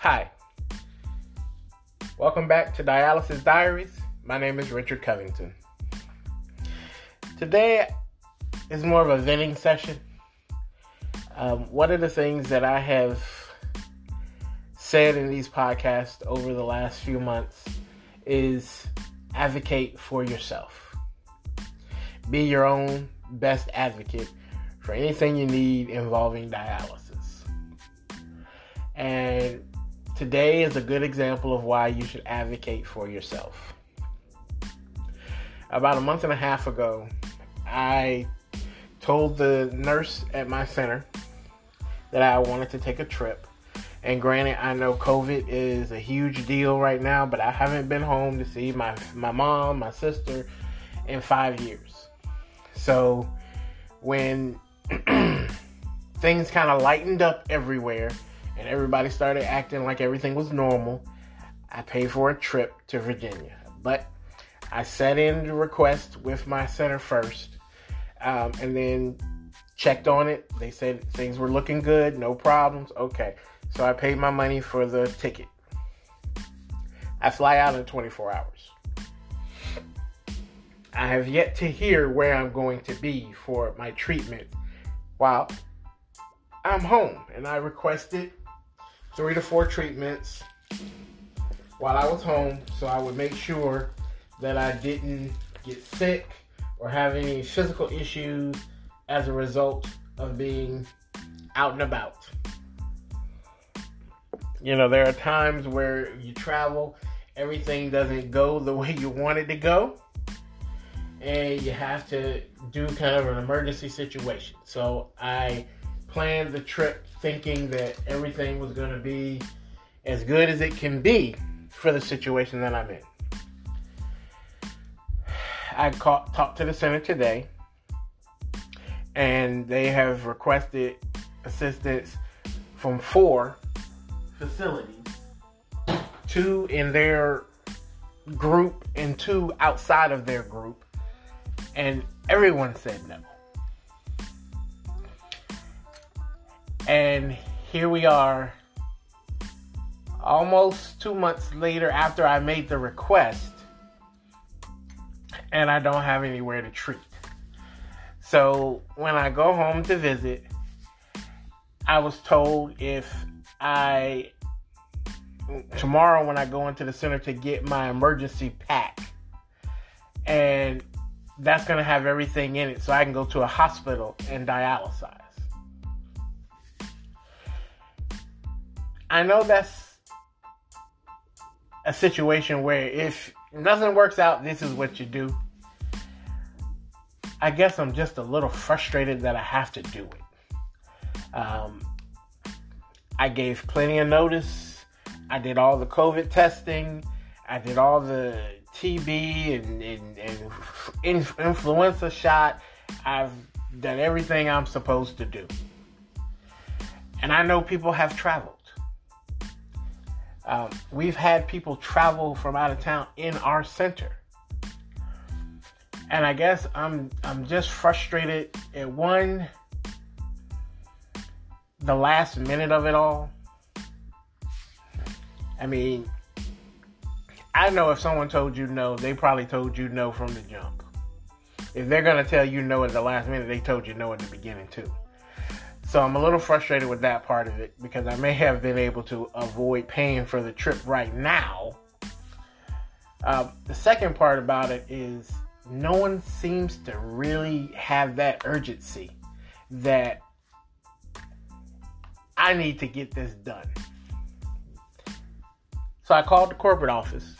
Hi. Welcome back to Dialysis Diaries. My name is Richard Covington. Today is more of a venting session. Um, one of the things that I have said in these podcasts over the last few months is advocate for yourself. Be your own best advocate for anything you need involving dialysis. And today is a good example of why you should advocate for yourself. About a month and a half ago, I told the nurse at my center that I wanted to take a trip. And granted, I know COVID is a huge deal right now, but I haven't been home to see my my mom, my sister in 5 years. So when things kind of lightened up everywhere and everybody started acting like everything was normal, I paid for a trip to Virginia. But I sent in the request with my center first, um, and then checked on it. They said things were looking good, no problems. Okay, so I paid my money for the ticket. I fly out in 24 hours. I have yet to hear where I'm going to be for my treatment while I'm home, and I requested three to four treatments while I was home so I would make sure that I didn't get sick or have any physical issues as a result of being out and about. You know, there are times where you travel, everything doesn't go the way you want it to go, and you have to do kind of an emergency situation. So I planned the trip thinking that everything was going to be as good as it can be for the situation that I'm in. I caught, talked to the center today, and they have requested assistance from four facilities two in their group and two outside of their group, and everyone said no. And here we are, almost two months later after I made the request, and I don't have anywhere to treat. So when I go home to visit, I was told if I tomorrow when I go into the center to get my emergency pack, and that's gonna have everything in it, so I can go to a hospital and dialyze. I know that's a situation where if nothing works out, this is what you do. I guess I'm just a little frustrated that I have to do it. Um, I gave plenty of notice. I did all the COVID testing. I did all the TB and, and, and influenza shot. I've done everything I'm supposed to do. And I know people have traveled. Um, we've had people travel from out of town in our center. And I guess I'm I'm just frustrated at one the last minute of it all. I mean, I know if someone told you no, they probably told you no from the jump. If they're gonna tell you no at the last minute, they told you no at the beginning too. So I'm a little frustrated with that part of it because I may have been able to avoid paying for the trip right now. Uh, the second part about it is no one seems to really have that urgency that I need to get this done. So I called the corporate office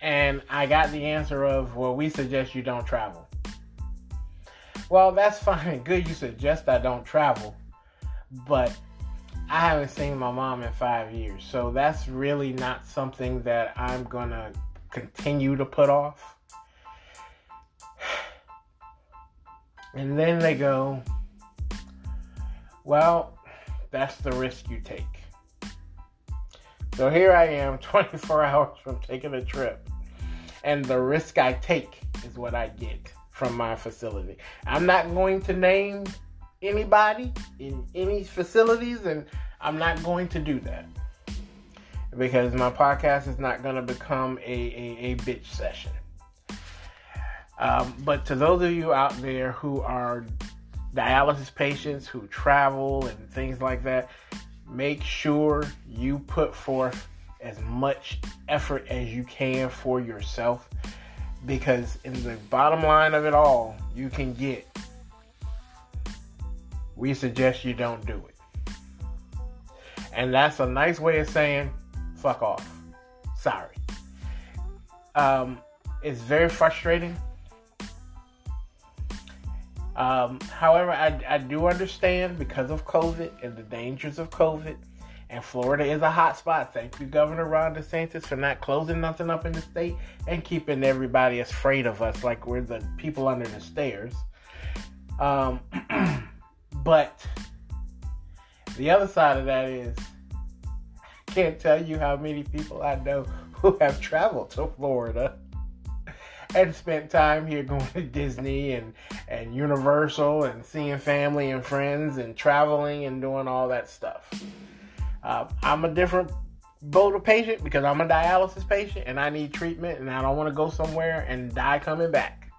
and I got the answer of, well, we suggest you don't travel. Well, that's fine and good. You suggest I don't travel but I haven't seen my mom in five years. So that's really not something that I'm going to continue to put off. And then they go, well, that's the risk you take. So here I am, 24 hours from taking a trip. And the risk I take is what I get from my facility. I'm not going to name anybody in any facilities, and I'm not going to do that. because my podcast is not going to become a, a, a bitch session. Um, but to those of you out there who are dialysis patients who travel and things like that, make sure you put forth as much effort as you can for yourself because in the bottom line of it all, you can get. We suggest you don't do it. And that's a nice way of saying fuck off. Sorry. Um, it's very frustrating um, however, I, I do understand because of COVID and the dangers of COVID, and Florida is a hot spot. Thank you, Governor Ron DeSantis, for not closing nothing up in the state and keeping everybody afraid of us like we're the people under the stairs. Um, but the other side of that is, I can't tell you how many people I know who have traveled to Florida and spent time here going to Disney and, and Universal and seeing family and friends and traveling and doing all that stuff. Uh, I'm a different boat of patient because I'm a dialysis patient and I need treatment and I don't want to go somewhere and die coming back.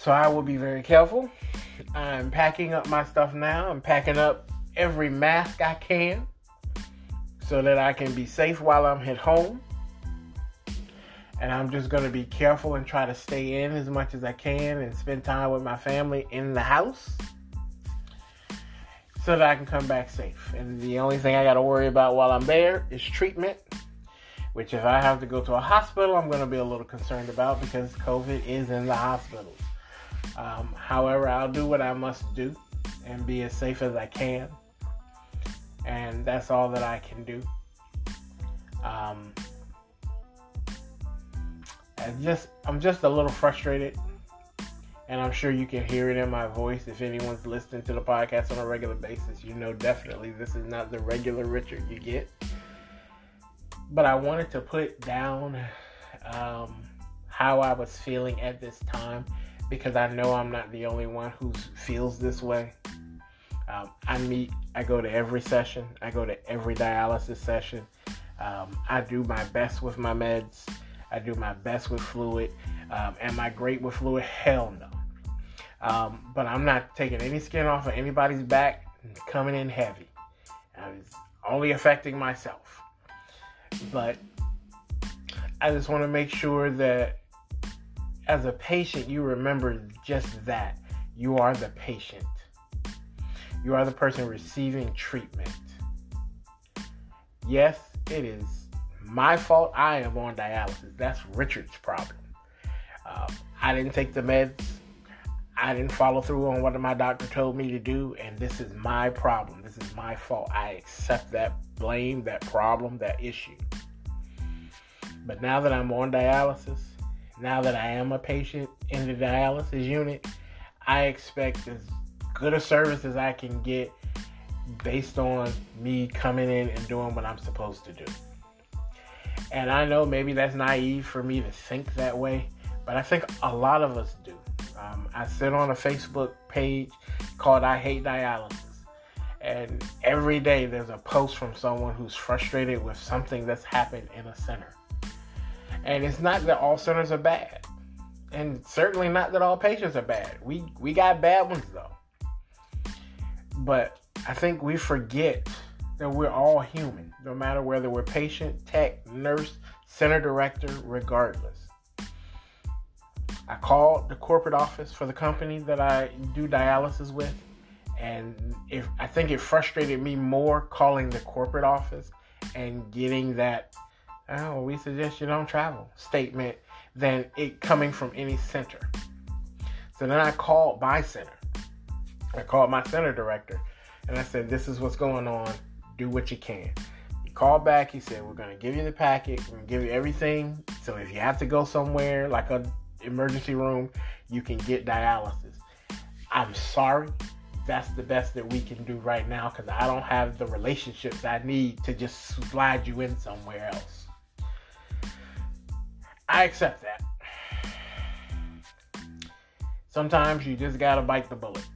So I will be very careful. I'm packing up my stuff now. I'm packing up every mask I can so that I can be safe while I'm at home and I'm just going to be careful and try to stay in as much as I can and spend time with my family in the house so that I can come back safe. And the only thing I got to worry about while I'm there is treatment, which if I have to go to a hospital, I'm going to be a little concerned about because COVID is in the hospitals. Um, however, I'll do what I must do and be as safe as I can. And that's all that I can do. Um, I just I'm just a little frustrated, and I'm sure you can hear it in my voice. If anyone's listening to the podcast on a regular basis, you know definitely this is not the regular Richard you get. But I wanted to put down um, how I was feeling at this time because I know I'm not the only one who feels this way. Um, I meet, I go to every session, I go to every dialysis session. Um, I do my best with my meds. I do my best with fluid. Um, am I great with fluid? Hell no. Um, but I'm not taking any skin off of anybody's back, coming in heavy. It's only affecting myself. But I just want to make sure that as a patient, you remember just that. You are the patient, you are the person receiving treatment. Yes, it is my fault. I am on dialysis. That's Richard's problem. Um, I didn't take the meds. I didn't follow through on what my doctor told me to do, and this is my problem. This is my fault. I accept that blame, that problem, that issue. But now that I'm on dialysis, now that I am a patient in the dialysis unit, I expect as good a service as I can get based on me coming in and doing what I'm supposed to do. And I know maybe that's naive for me to think that way, but I think a lot of us do. Um, I sit on a Facebook page called I Hate Dialysis. And every day there's a post from someone who's frustrated with something that's happened in a center. And it's not that all centers are bad. And certainly not that all patients are bad. We we got bad ones though. But I think we forget that we're all human, no matter whether we're patient, tech, nurse, center director, regardless. I called the corporate office for the company that I do dialysis with, and if I think it frustrated me more calling the corporate office and getting that oh we suggest you don't travel statement than it coming from any center. So then I called my center. I called my center director and I said, This is what's going on do what you can. He called back. He said, "We're gonna give you the packet. We're gonna give you everything. So if you have to go somewhere like a emergency room, you can get dialysis." I'm sorry. That's the best that we can do right now because I don't have the relationships I need to just slide you in somewhere else. I accept that. Sometimes you just gotta bite the bullet.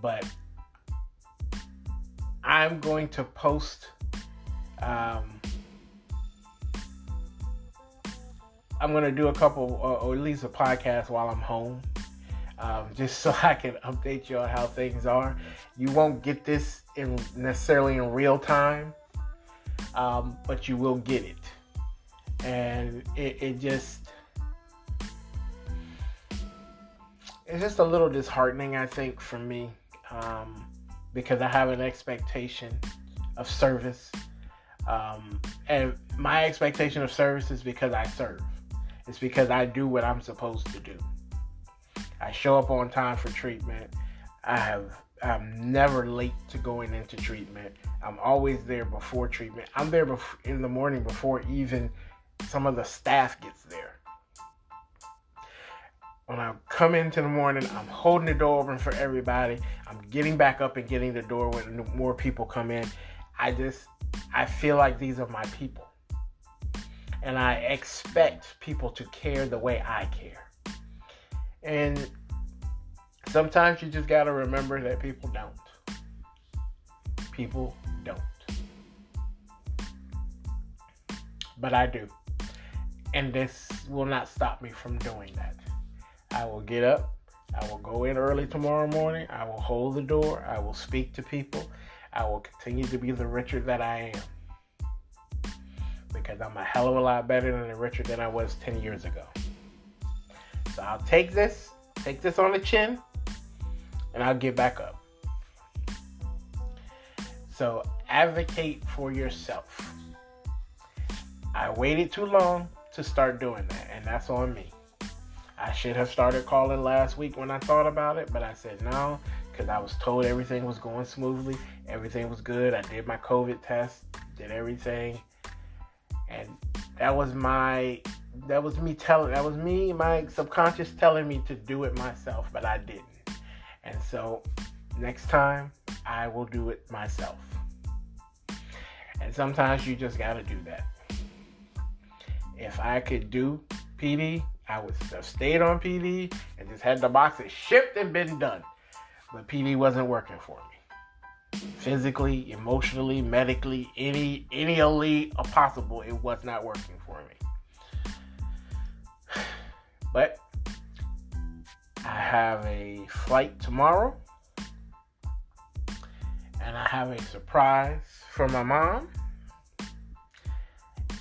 But I'm going to post. Um, I'm going to do a couple, or, at least a podcast while I'm home, um, just so I can update you on how things are. You won't get this in necessarily in real time, um, but you will get it, and it, it just it's just a little disheartening, I think, for me, um, because I have an expectation of service. Um, and my expectation of service is because I serve. It's because I do what I'm supposed to do. I show up on time for treatment. I have I'm never late to going into treatment. I'm always there before treatment. I'm there bef- in the morning before even some of the staff gets there when I come into the morning, I'm holding the door open for everybody. I'm getting back up and getting the door when more people come in. I just, I feel like these are my people. And I expect people to care the way I care. And sometimes you just got to remember that people don't. People don't. But I do. And this will not stop me from doing that. I will get up. I will go in early tomorrow morning. I will hold the door. I will speak to people. I will continue to be the Richard that I am. Because I'm a hell of a lot better than the Richard than I was 10 years ago. So I'll take this, take this on the chin, and I'll get back up. So advocate for yourself. I waited too long to start doing that, and that's on me. I should have started calling last week when I thought about it, but I said no because I was told everything was going smoothly, everything was good. I did my COVID test, did everything, and that was my that was me telling that was me my subconscious telling me to do it myself, but I didn't. And so next time I will do it myself. And sometimes you just got to do that. If I could do PD, I would have stayed on PD and just had the boxes shipped and been done. But PD wasn't working for me. Physically, emotionally, medically, any any elite possible, it was not working for me. But I have a flight tomorrow. And I have a surprise for my mom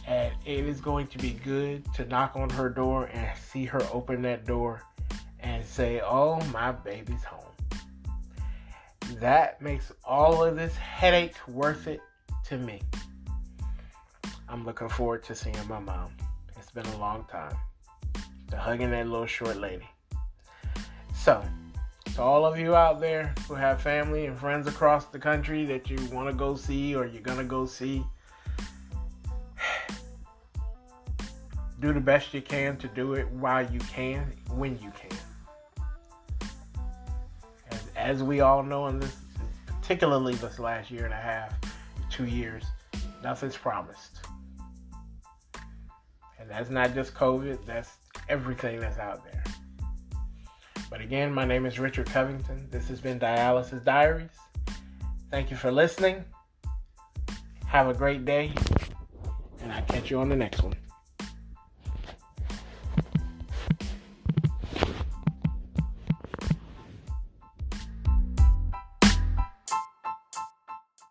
and it is going to be good to knock on her door and see her open that door and say, Oh, my baby's home. That makes all of this headache worth it to me. I'm looking forward to seeing my mom. It's been a long time. To hugging that little short lady. So, to all of you out there who have family and friends across the country that you want to go see or you're going to go see, do the best you can to do it while you can, when you can. As, as we all know in this, particularly this last year and a half, two years, nothing's promised. And that's not just COVID, that's everything that's out there. But again, my name is Richard Covington. This has been Dialysis Diaries. Thank you for listening. Have a great day, and I'll catch you on the next one.